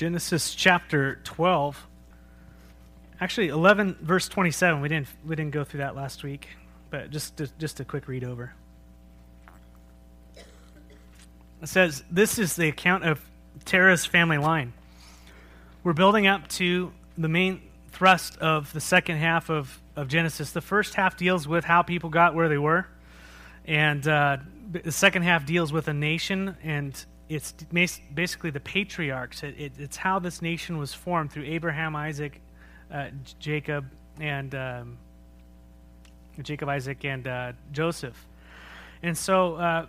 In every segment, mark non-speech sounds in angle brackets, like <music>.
Genesis chapter 12. Actually, 11 verse 27. We didn't we didn't go through that last week, but just just a quick read over. It says, "This is the account of Terah's family line. We're building up to the main thrust of the second half of, of Genesis. The first half deals with how people got where they were, and uh, the second half deals with a nation and it's basically the patriarchs. It, it, it's how this nation was formed through Abraham, Isaac, uh, Jacob, and um, Jacob, Isaac, and uh, Joseph. And so, uh,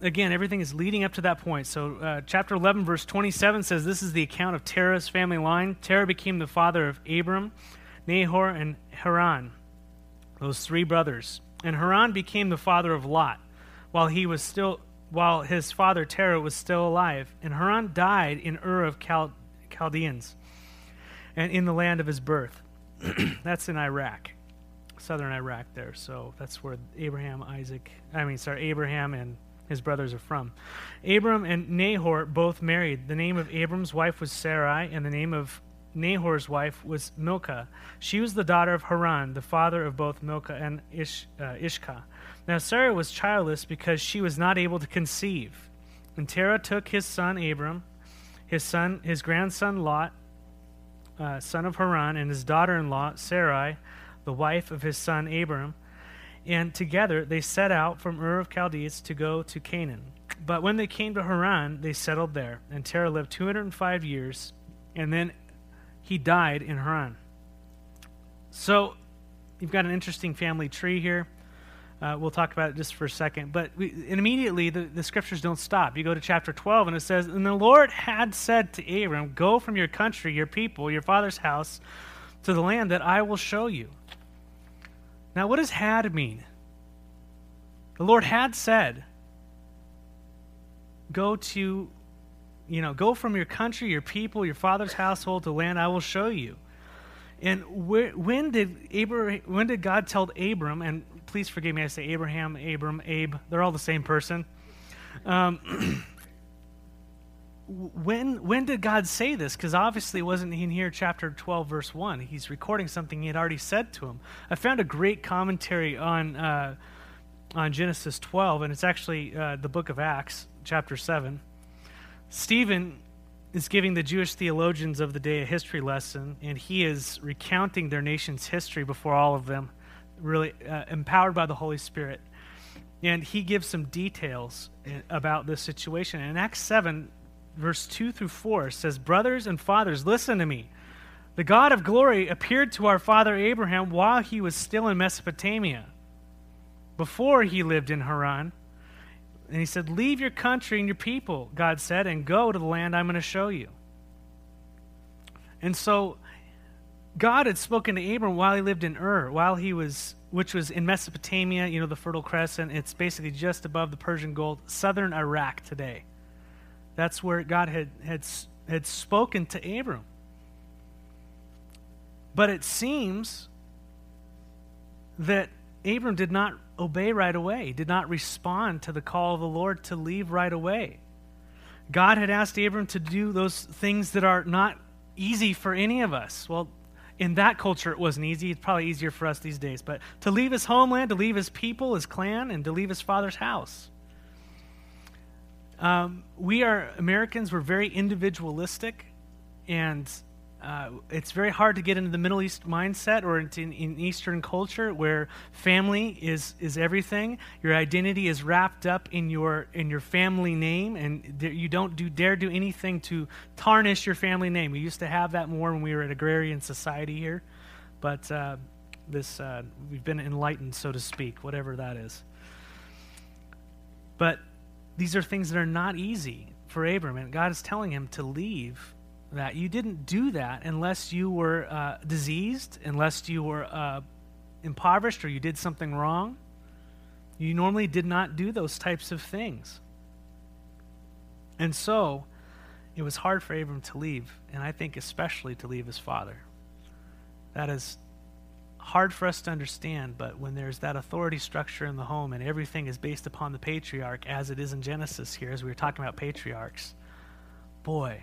again, everything is leading up to that point. So, uh, chapter 11, verse 27 says this is the account of Terah's family line. Terah became the father of Abram, Nahor, and Haran, those three brothers. And Haran became the father of Lot while he was still while his father Terah was still alive. And Haran died in Ur of Chal- Chaldeans and in the land of his birth. <clears throat> that's in Iraq, southern Iraq there. So that's where Abraham, Isaac, I mean, sorry, Abraham and his brothers are from. Abram and Nahor both married. The name of Abram's wife was Sarai, and the name of Nahor's wife was Milcah. She was the daughter of Haran, the father of both Milcah and Ish, uh, Ishkah. Now Sarah was childless because she was not able to conceive. And Terah took his son Abram, his son, his grandson Lot, uh, son of Haran, and his daughter-in-law Sarai, the wife of his son Abram, and together they set out from Ur of Chaldees to go to Canaan. But when they came to Haran, they settled there, and Terah lived 205 years, and then he died in Haran. So you've got an interesting family tree here. Uh, we'll talk about it just for a second. But we, immediately, the, the scriptures don't stop. You go to chapter 12, and it says, And the Lord had said to Abram, Go from your country, your people, your father's house, to the land that I will show you. Now, what does had mean? The Lord had said, Go to, you know, go from your country, your people, your father's household to land I will show you. And where, when did Abraham, when did God tell Abram? And please forgive me, I say Abraham, Abram, Abe. They're all the same person. Um, <clears throat> when when did God say this? Because obviously it wasn't in here, chapter twelve, verse one. He's recording something he had already said to him. I found a great commentary on uh, on Genesis twelve, and it's actually uh, the book of Acts, chapter seven. Stephen is giving the Jewish theologians of the day a history lesson, and he is recounting their nation's history before all of them, really uh, empowered by the Holy Spirit. And he gives some details uh, about this situation. In Acts 7, verse 2 through 4, says, Brothers and fathers, listen to me. The God of glory appeared to our father Abraham while he was still in Mesopotamia, before he lived in Haran and he said, Leave your country and your people, God said, and go to the land I'm going to show you. And so God had spoken to Abram while he lived in Ur, while he was, which was in Mesopotamia, you know, the Fertile Crescent. It's basically just above the Persian Gulf, southern Iraq today. That's where God had, had, had spoken to Abram. But it seems that Abram did not obey right away, did not respond to the call of the Lord to leave right away. God had asked Abram to do those things that are not easy for any of us. Well, in that culture, it wasn't easy. It's probably easier for us these days. But to leave his homeland, to leave his people, his clan, and to leave his father's house. Um, we are Americans, we're very individualistic, and uh, it's very hard to get into the Middle East mindset or into in, in Eastern culture where family is is everything. Your identity is wrapped up in your in your family name, and you don't do dare do anything to tarnish your family name. We used to have that more when we were an agrarian society here, but uh, this uh, we've been enlightened, so to speak, whatever that is. But these are things that are not easy for Abram, and God is telling him to leave that. You didn't do that unless you were uh, diseased, unless you were uh, impoverished or you did something wrong. You normally did not do those types of things. And so, it was hard for Abram to leave, and I think especially to leave his father. That is hard for us to understand, but when there's that authority structure in the home and everything is based upon the patriarch, as it is in Genesis here, as we were talking about patriarchs, boy,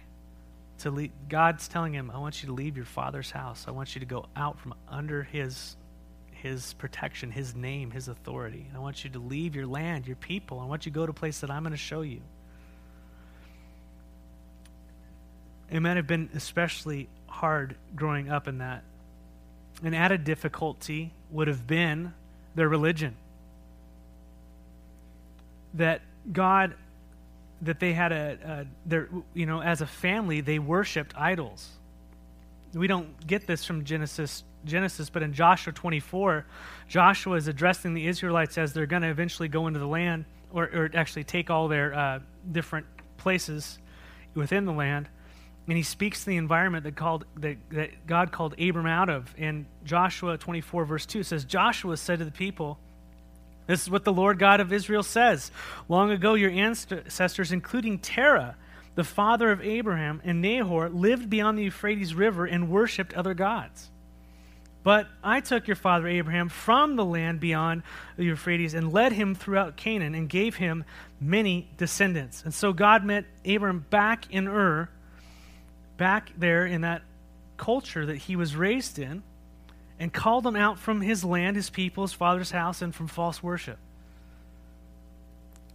to leave, God's telling him, I want you to leave your father's house. I want you to go out from under his his protection, his name, his authority. I want you to leave your land, your people. I want you to go to a place that I'm going to show you. It might have been especially hard growing up in that. An added difficulty would have been their religion. That God that they had a, a their you know as a family they worshipped idols. We don't get this from genesis genesis but in joshua 24 joshua is addressing the israelites as they're going to eventually go into the land or, or actually take all their uh, different places within the land. And he speaks to the environment that called that, that god called abram out of. In joshua 24 verse 2 says joshua said to the people this is what the Lord God of Israel says. Long ago, your ancestors, including Terah, the father of Abraham, and Nahor, lived beyond the Euphrates River and worshipped other gods. But I took your father Abraham from the land beyond the Euphrates and led him throughout Canaan and gave him many descendants. And so God met Abram back in Ur, back there in that culture that he was raised in and called them out from his land, his people, his father's house, and from false worship.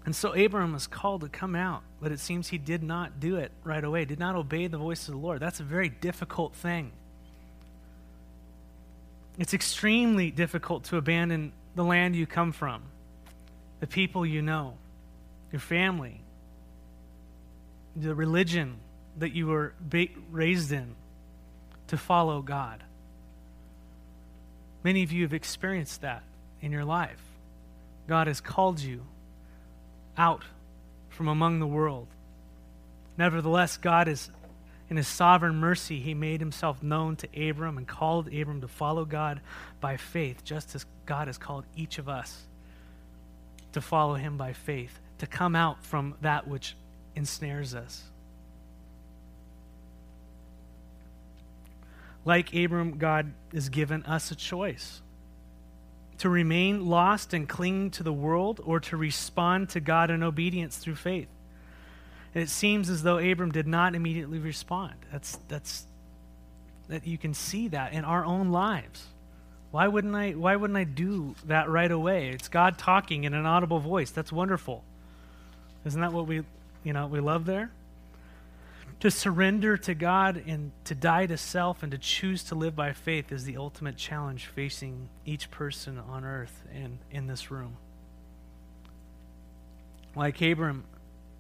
And so Abram was called to come out, but it seems he did not do it right away, did not obey the voice of the Lord. That's a very difficult thing. It's extremely difficult to abandon the land you come from, the people you know, your family, the religion that you were raised in, to follow God. Many of you have experienced that in your life. God has called you out from among the world. Nevertheless, God is, in his sovereign mercy, he made himself known to Abram and called Abram to follow God by faith, just as God has called each of us to follow him by faith, to come out from that which ensnares us. Like Abram, God has given us a choice to remain lost and cling to the world or to respond to God in obedience through faith. And it seems as though Abram did not immediately respond. That's, that's, that you can see that in our own lives. Why wouldn't I why wouldn't I do that right away? It's God talking in an audible voice. That's wonderful. Isn't that what we you know, we love there? To surrender to God and to die to self and to choose to live by faith is the ultimate challenge facing each person on earth and in this room. Like Abram,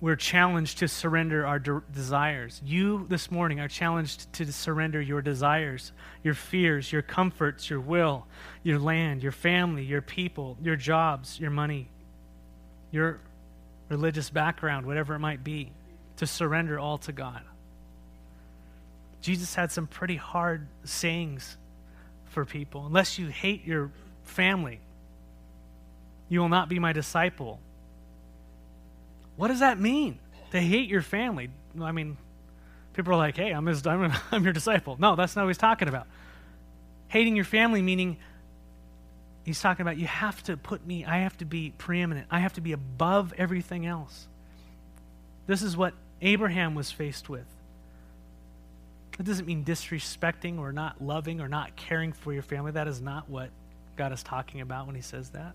we're challenged to surrender our de- desires. You this morning are challenged to surrender your desires, your fears, your comforts, your will, your land, your family, your people, your jobs, your money, your religious background, whatever it might be, to surrender all to God. Jesus had some pretty hard sayings for people. Unless you hate your family, you will not be my disciple. What does that mean? To hate your family? I mean, people are like, hey, I'm, his, I'm, <laughs> I'm your disciple. No, that's not what he's talking about. Hating your family meaning he's talking about you have to put me, I have to be preeminent, I have to be above everything else. This is what Abraham was faced with. That doesn't mean disrespecting or not loving or not caring for your family. That is not what God is talking about when He says that.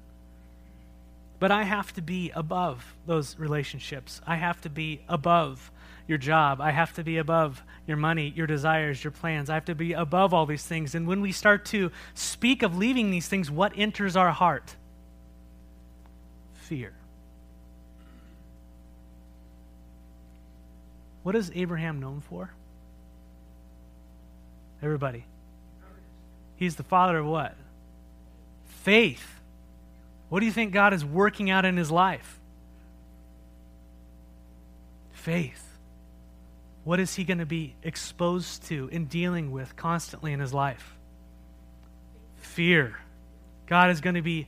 But I have to be above those relationships. I have to be above your job. I have to be above your money, your desires, your plans. I have to be above all these things. And when we start to speak of leaving these things, what enters our heart? Fear. What is Abraham known for? Everybody. He's the father of what? Faith. What do you think God is working out in his life? Faith. What is he going to be exposed to and dealing with constantly in his life? Fear. God is going to be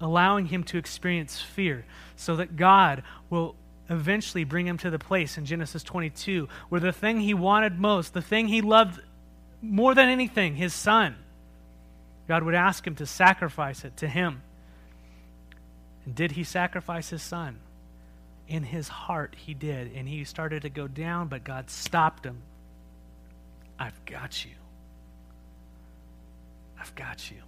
allowing him to experience fear so that God will eventually bring him to the place in Genesis 22 where the thing he wanted most, the thing he loved more than anything, his son. God would ask him to sacrifice it to him. And did he sacrifice his son? In his heart, he did. And he started to go down, but God stopped him I've got you. I've got you.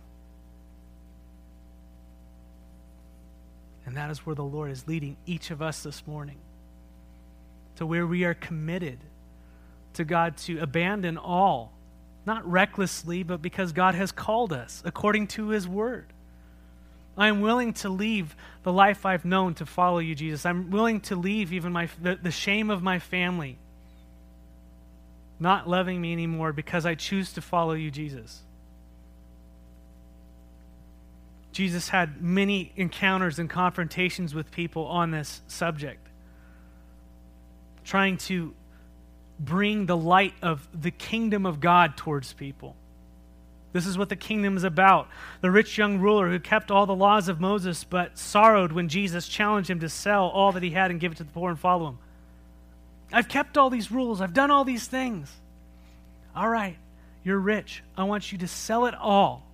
And that is where the Lord is leading each of us this morning. To where we are committed to God to abandon all, not recklessly, but because God has called us according to his word. I am willing to leave the life I've known to follow you, Jesus. I'm willing to leave even my, the, the shame of my family not loving me anymore because I choose to follow you, Jesus. Jesus had many encounters and confrontations with people on this subject, trying to bring the light of the kingdom of God towards people. This is what the kingdom is about. The rich young ruler who kept all the laws of Moses but sorrowed when Jesus challenged him to sell all that he had and give it to the poor and follow him. I've kept all these rules, I've done all these things. All right, you're rich. I want you to sell it all.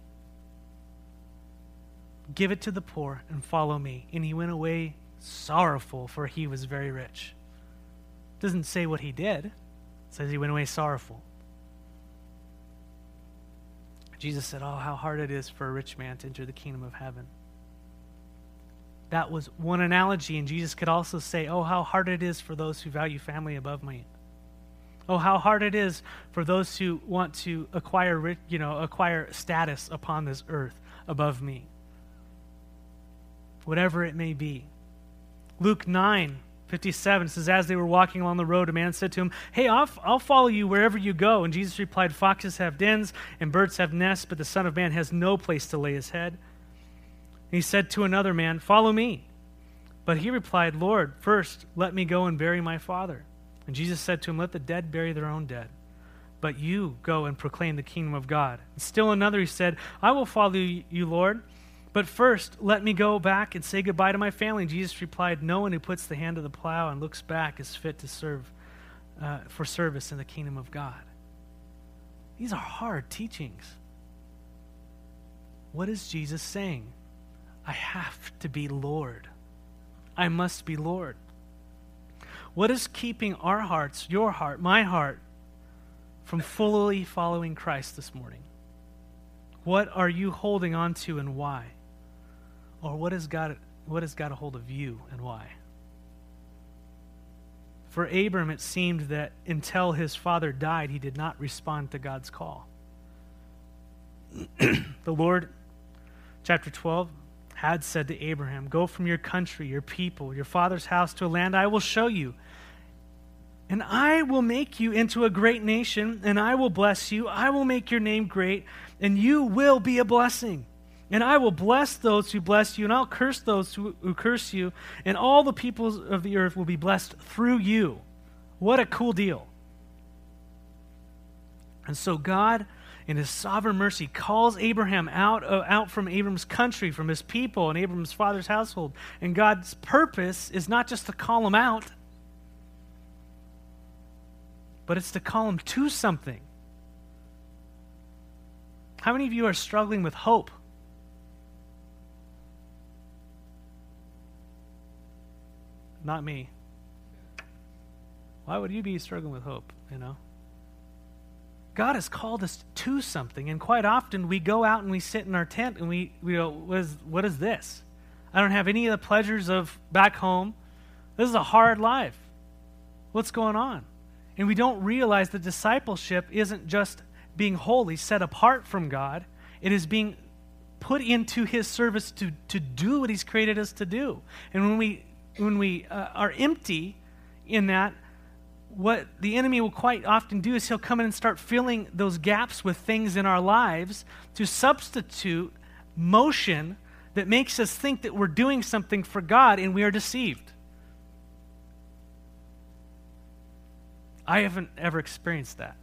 Give it to the poor and follow me. And he went away sorrowful, for he was very rich. Doesn't say what he did, it says he went away sorrowful. Jesus said, Oh, how hard it is for a rich man to enter the kingdom of heaven. That was one analogy, and Jesus could also say, Oh, how hard it is for those who value family above me. Oh, how hard it is for those who want to acquire, you know, acquire status upon this earth above me. Whatever it may be. Luke 9 57 says, As they were walking along the road, a man said to him, Hey, I'll, I'll follow you wherever you go. And Jesus replied, Foxes have dens and birds have nests, but the Son of Man has no place to lay his head. And he said to another man, Follow me. But he replied, Lord, first let me go and bury my father. And Jesus said to him, Let the dead bury their own dead. But you go and proclaim the kingdom of God. And still another he said, I will follow you, Lord but first, let me go back and say goodbye to my family. And Jesus replied, No one who puts the hand to the plow and looks back is fit to serve uh, for service in the kingdom of God. These are hard teachings. What is Jesus saying? I have to be Lord. I must be Lord. What is keeping our hearts, your heart, my heart, from fully following Christ this morning? What are you holding on to and why? Or what has got, what has got a hold of you and why? For Abram, it seemed that until his father died, he did not respond to God's call. <clears throat> the Lord, chapter 12, had said to Abraham, Go from your country, your people, your father's house to a land I will show you. And I will make you into a great nation, and I will bless you. I will make your name great, and you will be a blessing. And I will bless those who bless you, and I'll curse those who, who curse you, and all the peoples of the earth will be blessed through you. What a cool deal. And so God, in his sovereign mercy, calls Abraham out, uh, out from Abram's country, from his people, and Abram's father's household. And God's purpose is not just to call him out, but it's to call him to something. How many of you are struggling with hope? Not me. Why would you be struggling with hope, you know? God has called us to something, and quite often we go out and we sit in our tent and we, we go, what is, what is this? I don't have any of the pleasures of back home. This is a hard life. What's going on? And we don't realize that discipleship isn't just being holy, set apart from God, it is being put into His service to, to do what He's created us to do. And when we when we uh, are empty in that, what the enemy will quite often do is he'll come in and start filling those gaps with things in our lives to substitute motion that makes us think that we're doing something for God and we are deceived. I haven't ever experienced that.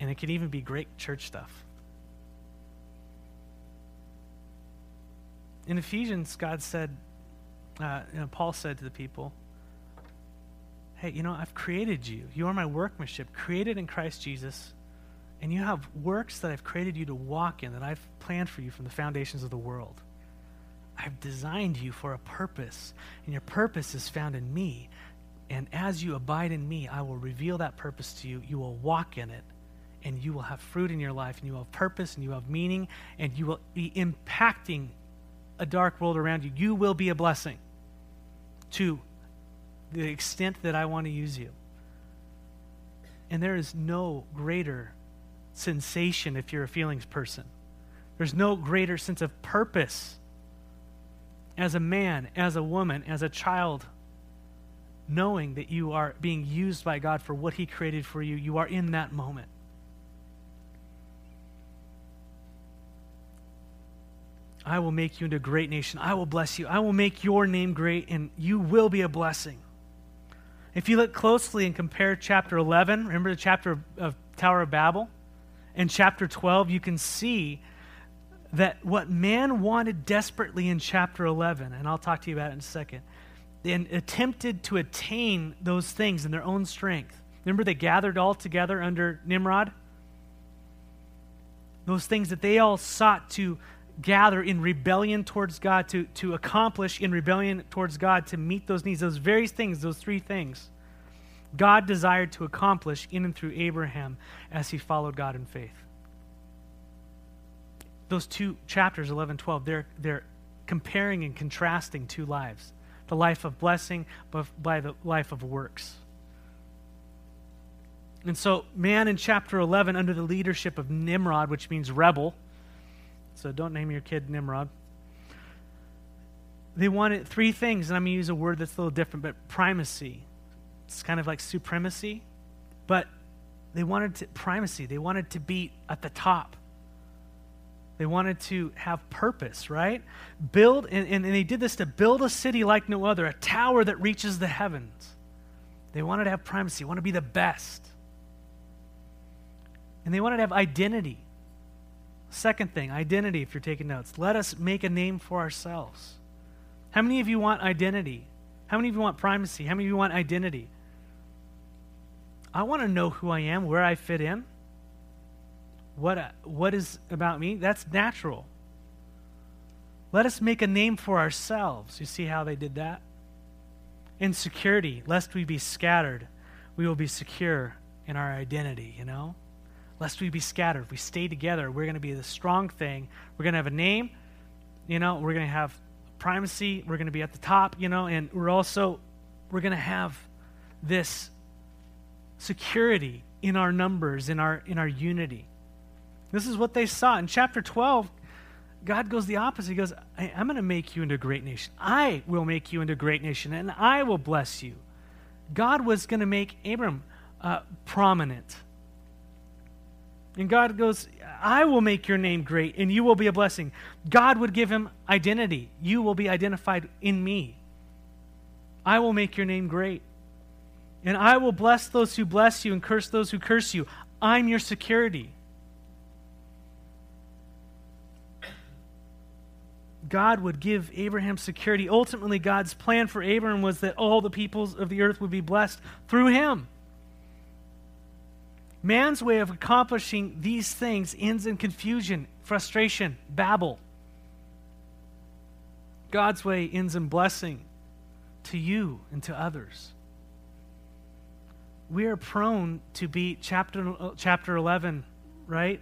And it can even be great church stuff. In Ephesians, God said, uh, you know, Paul said to the people, Hey, you know, I've created you. You are my workmanship, created in Christ Jesus, and you have works that I've created you to walk in, that I've planned for you from the foundations of the world. I've designed you for a purpose, and your purpose is found in me. And as you abide in me, I will reveal that purpose to you. You will walk in it, and you will have fruit in your life, and you will have purpose, and you will have meaning, and you will be impacting a dark world around you. You will be a blessing to the extent that I want to use you. And there is no greater sensation if you're a feelings person. There's no greater sense of purpose as a man, as a woman, as a child, knowing that you are being used by God for what He created for you. You are in that moment. I will make you into a great nation. I will bless you. I will make your name great, and you will be a blessing. If you look closely and compare chapter 11, remember the chapter of Tower of Babel, and chapter 12, you can see that what man wanted desperately in chapter 11, and I'll talk to you about it in a second, and attempted to attain those things in their own strength. Remember, they gathered all together under Nimrod? Those things that they all sought to gather in rebellion towards God, to, to accomplish in rebellion towards God, to meet those needs, those various things, those three things, God desired to accomplish in and through Abraham as he followed God in faith. Those two chapters, 11 12, they're, they're comparing and contrasting two lives the life of blessing but by the life of works. And so, man in chapter 11, under the leadership of Nimrod, which means rebel, so don't name your kid Nimrod. They wanted three things, and I'm going to use a word that's a little different, but primacy. It's kind of like supremacy, but they wanted to, primacy. They wanted to be at the top. They wanted to have purpose, right? Build, and, and, and they did this to build a city like no other, a tower that reaches the heavens. They wanted to have primacy, want to be the best. And they wanted to have identity. Second thing, identity, if you're taking notes. Let us make a name for ourselves. How many of you want identity? How many of you want primacy? How many of you want identity? I want to know who I am, where I fit in. What, uh, what is about me? That's natural. Let us make a name for ourselves. You see how they did that? Insecurity, lest we be scattered, we will be secure in our identity, you know? Lest we be scattered. If we stay together, we're going to be the strong thing. We're going to have a name, you know, we're going to have primacy, we're going to be at the top, you know, and we're also we're going to have this security in our numbers, in our in our unity. This is what they saw in chapter 12. God goes the opposite. He goes, I'm going to make you into a great nation. I will make you into a great nation, and I will bless you. God was going to make Abram uh, prominent and God goes, I will make your name great and you will be a blessing. God would give him identity. You will be identified in me. I will make your name great. And I will bless those who bless you and curse those who curse you. I'm your security. God would give Abraham security. Ultimately, God's plan for Abraham was that all the peoples of the earth would be blessed through him. Man's way of accomplishing these things ends in confusion, frustration, babble. God's way ends in blessing to you and to others. We are prone to be chapter, chapter 11, right?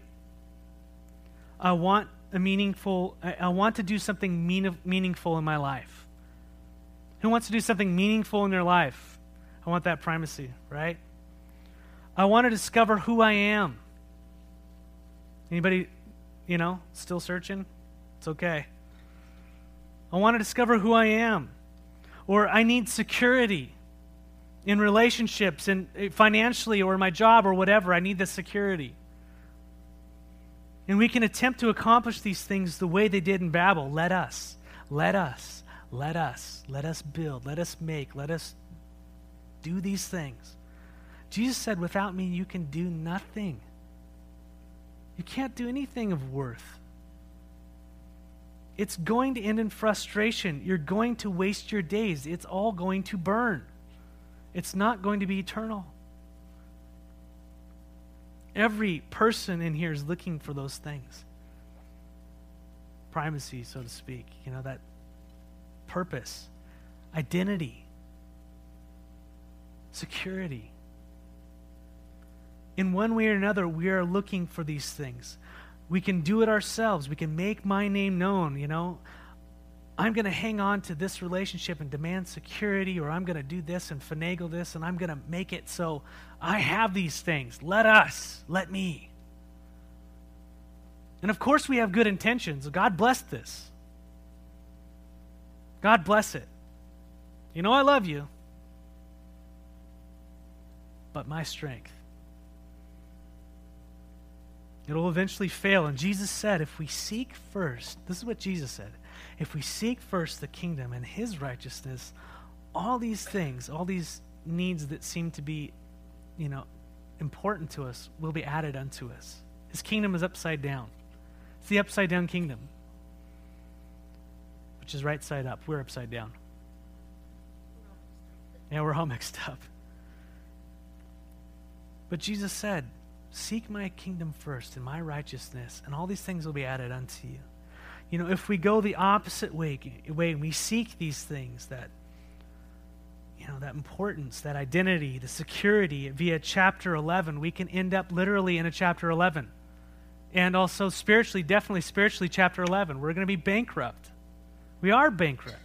I want a meaningful, I want to do something mean, meaningful in my life. Who wants to do something meaningful in their life? I want that primacy, right? I want to discover who I am. Anybody, you know, still searching? It's okay. I want to discover who I am. Or I need security in relationships and eh, financially or my job or whatever. I need the security. And we can attempt to accomplish these things the way they did in Babel. Let us, let us, let us, let us build, let us make, let us do these things. Jesus said, Without me, you can do nothing. You can't do anything of worth. It's going to end in frustration. You're going to waste your days. It's all going to burn. It's not going to be eternal. Every person in here is looking for those things primacy, so to speak, you know, that purpose, identity. security. In one way or another, we are looking for these things. We can do it ourselves. We can make my name known, you know. I'm going to hang on to this relationship and demand security, or I'm going to do this and finagle this, and I'm going to make it so I have these things. Let us, let me. And of course, we have good intentions. God bless this. God bless it. You know, I love you, but my strength. It'll eventually fail. And Jesus said, if we seek first, this is what Jesus said if we seek first the kingdom and his righteousness, all these things, all these needs that seem to be, you know, important to us will be added unto us. His kingdom is upside down. It's the upside down kingdom, which is right side up. We're upside down. Yeah, we're all <laughs> mixed up. But Jesus said, Seek my kingdom first and my righteousness, and all these things will be added unto you. You know, if we go the opposite way, way and we seek these things that, you know, that importance, that identity, the security via chapter 11, we can end up literally in a chapter 11. And also spiritually, definitely spiritually, chapter 11. We're going to be bankrupt. We are bankrupt.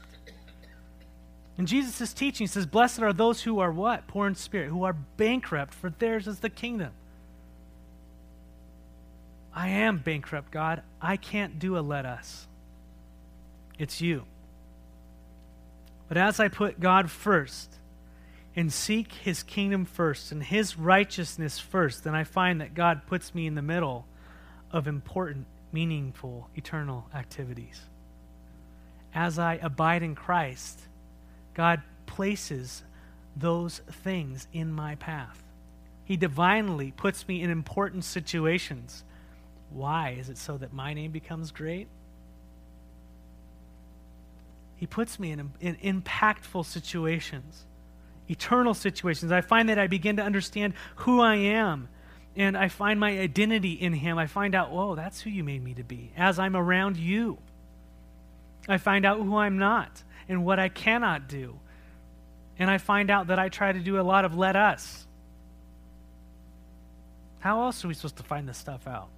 And Jesus' teaching says, Blessed are those who are what? Poor in spirit, who are bankrupt, for theirs is the kingdom. I am bankrupt, God. I can't do a let us. It's you. But as I put God first and seek his kingdom first and his righteousness first, then I find that God puts me in the middle of important, meaningful, eternal activities. As I abide in Christ, God places those things in my path. He divinely puts me in important situations why? Is it so that my name becomes great? He puts me in, in impactful situations, eternal situations. I find that I begin to understand who I am, and I find my identity in Him. I find out, whoa, that's who you made me to be. As I'm around you, I find out who I'm not and what I cannot do. And I find out that I try to do a lot of let us. How else are we supposed to find this stuff out?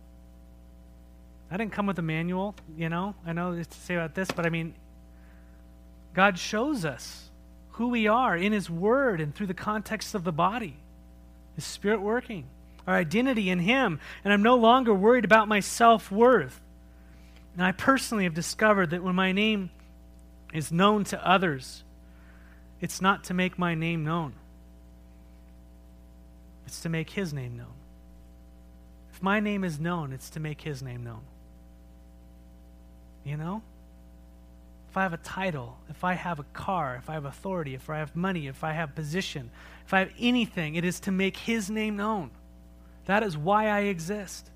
I didn't come with a manual, you know. I know to say about this, but I mean, God shows us who we are in His Word and through the context of the body, His Spirit working, our identity in Him. And I'm no longer worried about my self worth. And I personally have discovered that when my name is known to others, it's not to make my name known, it's to make His name known. If my name is known, it's to make His name known. You know? If I have a title, if I have a car, if I have authority, if I have money, if I have position, if I have anything, it is to make His name known. That is why I exist.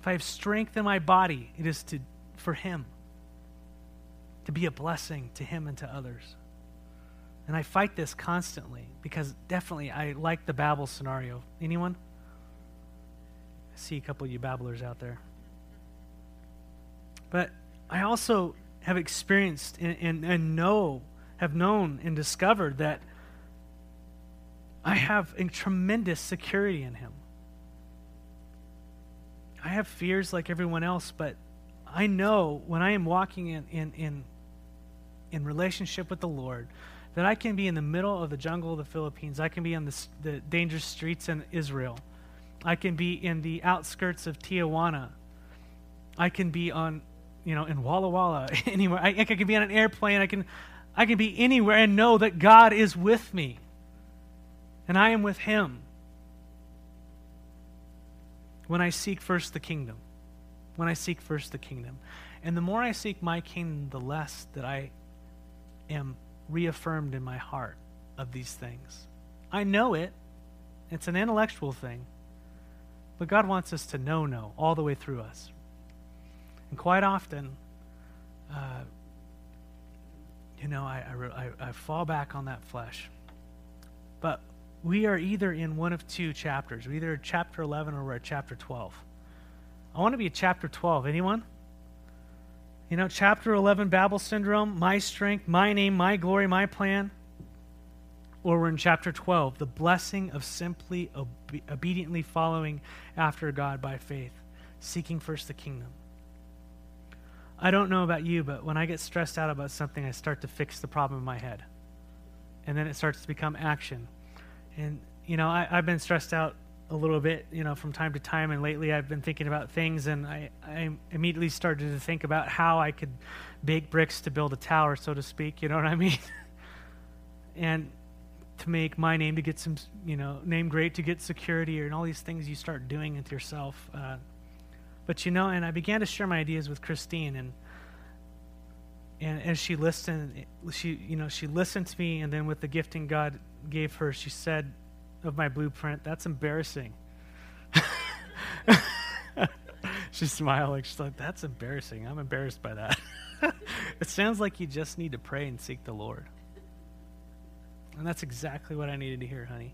If I have strength in my body, it is to, for Him, to be a blessing to Him and to others. And I fight this constantly because definitely I like the Babel scenario. Anyone? I see a couple of you babblers out there. But I also have experienced and, and, and know, have known and discovered that I have a tremendous security in Him. I have fears like everyone else, but I know when I am walking in, in, in, in relationship with the Lord that I can be in the middle of the jungle of the Philippines. I can be on the, the dangerous streets in Israel. I can be in the outskirts of Tijuana. I can be on you know, in Walla Walla, <laughs> anywhere. I, I can be on an airplane. I can, I can be anywhere and know that God is with me. And I am with Him. When I seek first the kingdom. When I seek first the kingdom. And the more I seek my kingdom, the less that I am reaffirmed in my heart of these things. I know it. It's an intellectual thing. But God wants us to know, know, all the way through us, and quite often, uh, you know, I, I, I fall back on that flesh. But we are either in one of two chapters. We're either chapter 11 or we're at chapter 12. I want to be at chapter 12. Anyone? You know, chapter 11, Babel syndrome, my strength, my name, my glory, my plan. Or we're in chapter 12, the blessing of simply obe- obediently following after God by faith, seeking first the kingdom. I don't know about you, but when I get stressed out about something, I start to fix the problem in my head. And then it starts to become action. And, you know, I, have been stressed out a little bit, you know, from time to time. And lately I've been thinking about things, and I, I immediately started to think about how I could bake bricks to build a tower, so to speak. You know what I mean? <laughs> and to make my name to get some, you know, name great to get security, and all these things you start doing with yourself. Uh, but you know, and I began to share my ideas with Christine, and and as she listened, she you know she listened to me, and then with the gifting God gave her, she said of my blueprint, "That's embarrassing." <laughs> She's smiling. She's like, "That's embarrassing. I'm embarrassed by that." <laughs> it sounds like you just need to pray and seek the Lord, and that's exactly what I needed to hear, honey.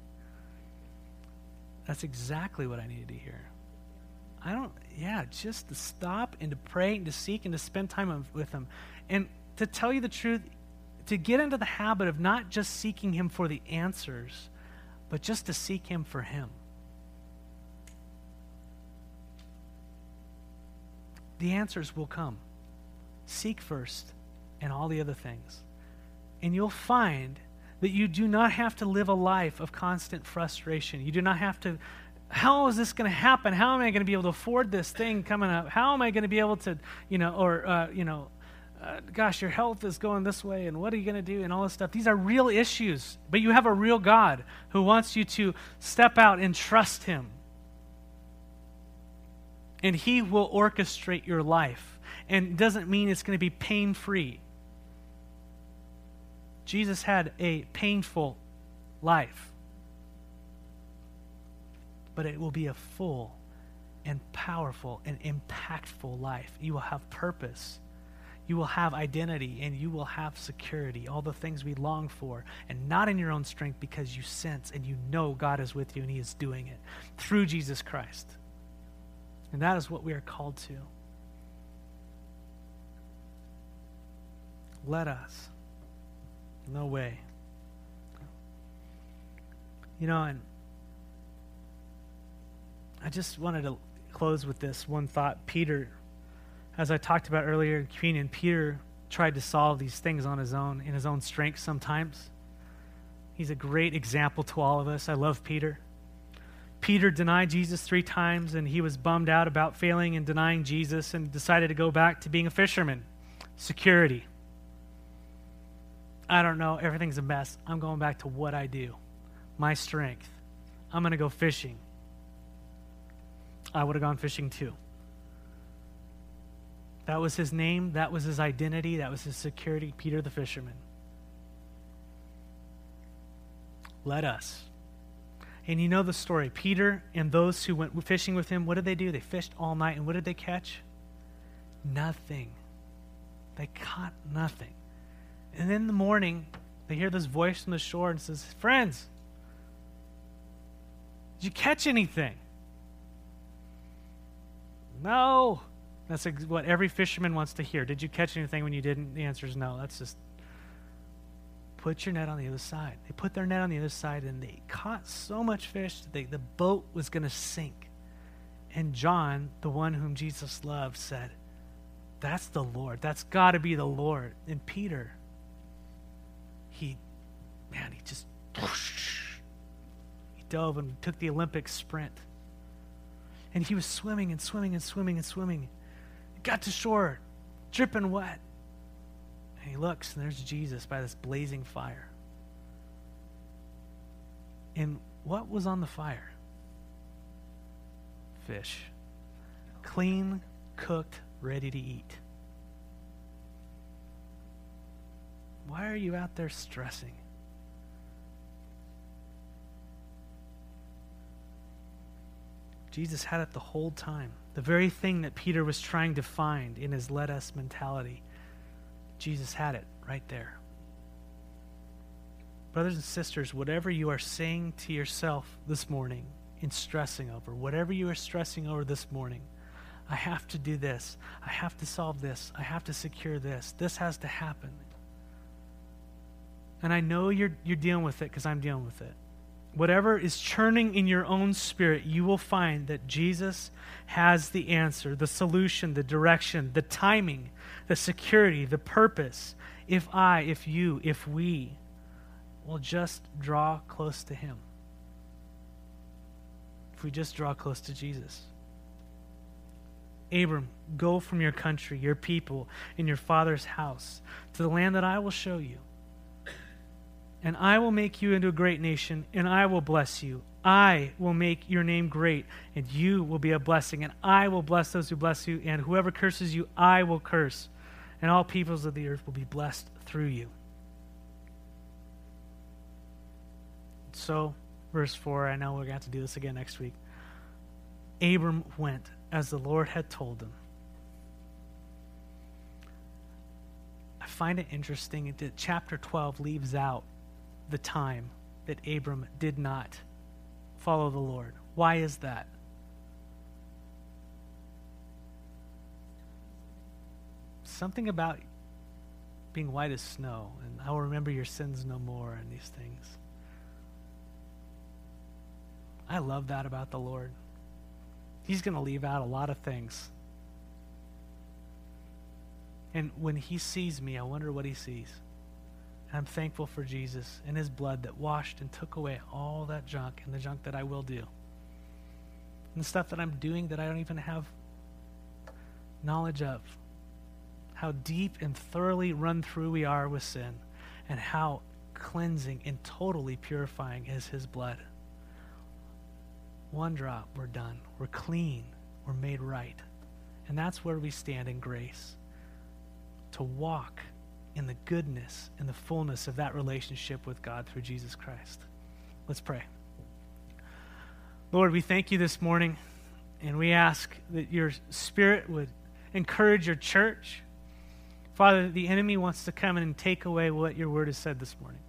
That's exactly what I needed to hear. I don't, yeah, just to stop and to pray and to seek and to spend time with Him. And to tell you the truth, to get into the habit of not just seeking Him for the answers, but just to seek Him for Him. The answers will come. Seek first and all the other things. And you'll find that you do not have to live a life of constant frustration. You do not have to how is this going to happen? How am I going to be able to afford this thing coming up? How am I going to be able to, you know, or, uh, you know, uh, gosh, your health is going this way, and what are you going to do, and all this stuff. These are real issues, but you have a real God who wants you to step out and trust Him. And He will orchestrate your life. And doesn't mean it's going to be pain free. Jesus had a painful life but it will be a full and powerful and impactful life. You will have purpose. You will have identity and you will have security, all the things we long for, and not in your own strength because you sense and you know God is with you and He is doing it through Jesus Christ. And that is what we are called to. Let us. No way. You know, and I just wanted to close with this one thought. Peter, as I talked about earlier in communion, Peter tried to solve these things on his own, in his own strength sometimes. He's a great example to all of us. I love Peter. Peter denied Jesus three times, and he was bummed out about failing and denying Jesus and decided to go back to being a fisherman. Security. I don't know. Everything's a mess. I'm going back to what I do, my strength. I'm going to go fishing. I would have gone fishing too. That was his name, that was his identity, that was his security, Peter the fisherman. Let us. And you know the story. Peter and those who went fishing with him, what did they do? They fished all night, and what did they catch? Nothing. They caught nothing. And in the morning, they hear this voice from the shore and says, Friends, did you catch anything? No. That's what every fisherman wants to hear. Did you catch anything when you didn't? The answer is no. That's just put your net on the other side. They put their net on the other side and they caught so much fish that they, the boat was going to sink. And John, the one whom Jesus loved, said, That's the Lord. That's got to be the Lord. And Peter, he, man, he just, whoosh, <laughs> he dove and took the Olympic sprint. And he was swimming and swimming and swimming and swimming. Got to shore, dripping wet. And he looks, and there's Jesus by this blazing fire. And what was on the fire? Fish. Clean, cooked, ready to eat. Why are you out there stressing? Jesus had it the whole time. The very thing that Peter was trying to find in his let us mentality, Jesus had it right there. Brothers and sisters, whatever you are saying to yourself this morning in stressing over, whatever you are stressing over this morning, I have to do this. I have to solve this. I have to secure this. This has to happen. And I know you're, you're dealing with it because I'm dealing with it. Whatever is churning in your own spirit, you will find that Jesus has the answer, the solution, the direction, the timing, the security, the purpose. If I, if you, if we will just draw close to Him. If we just draw close to Jesus. Abram, go from your country, your people, and your father's house to the land that I will show you and I will make you into a great nation, and I will bless you. I will make your name great, and you will be a blessing, and I will bless those who bless you, and whoever curses you, I will curse, and all peoples of the earth will be blessed through you. So, verse 4, I know we're going to have to do this again next week. Abram went as the Lord had told him. I find it interesting that chapter 12 leaves out the time that Abram did not follow the Lord. Why is that? Something about being white as snow, and I will remember your sins no more, and these things. I love that about the Lord. He's going to leave out a lot of things. And when he sees me, I wonder what he sees. I'm thankful for Jesus and his blood that washed and took away all that junk and the junk that I will do. And the stuff that I'm doing that I don't even have knowledge of. How deep and thoroughly run through we are with sin, and how cleansing and totally purifying is his blood. One drop, we're done. We're clean. We're made right. And that's where we stand in grace. To walk in the goodness and the fullness of that relationship with God through Jesus Christ. Let's pray. Lord, we thank you this morning, and we ask that your spirit would encourage your church. Father, the enemy wants to come in and take away what your word has said this morning.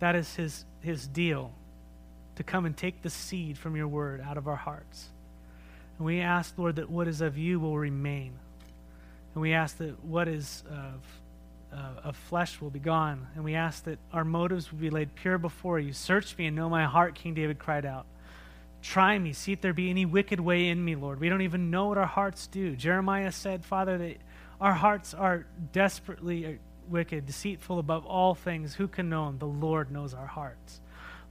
That is his, his deal, to come and take the seed from your word out of our hearts. And we ask, Lord, that what is of you will remain. And we ask that what is of uh, of flesh will be gone. And we ask that our motives will be laid pure before you. Search me and know my heart, King David cried out. Try me, see if there be any wicked way in me, Lord. We don't even know what our hearts do. Jeremiah said, Father, that our hearts are desperately wicked, deceitful above all things. Who can know them? The Lord knows our hearts.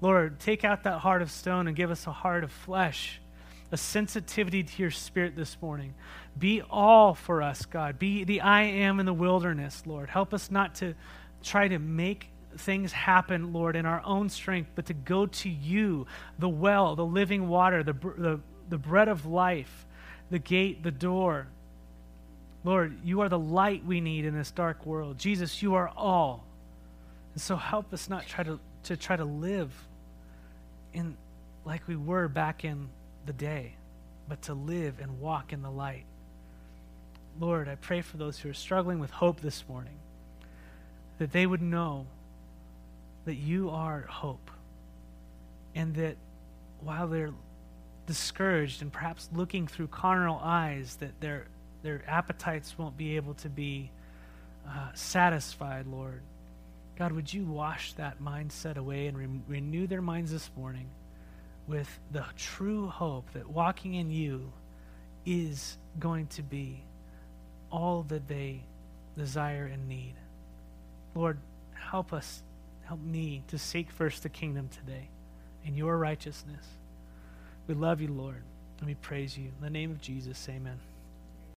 Lord, take out that heart of stone and give us a heart of flesh a sensitivity to your spirit this morning. Be all for us, God. Be the I am in the wilderness, Lord. Help us not to try to make things happen, Lord, in our own strength, but to go to you, the well, the living water, the, the, the bread of life, the gate, the door. Lord, you are the light we need in this dark world. Jesus, you are all. And so help us not try to, to try to live in like we were back in the day, but to live and walk in the light. Lord, I pray for those who are struggling with hope this morning, that they would know that you are hope, and that while they're discouraged and perhaps looking through carnal eyes, that their, their appetites won't be able to be uh, satisfied, Lord. God, would you wash that mindset away and re- renew their minds this morning? With the true hope that walking in you is going to be all that they desire and need. Lord, help us, help me to seek first the kingdom today and your righteousness. We love you, Lord, and we praise you. In the name of Jesus, amen.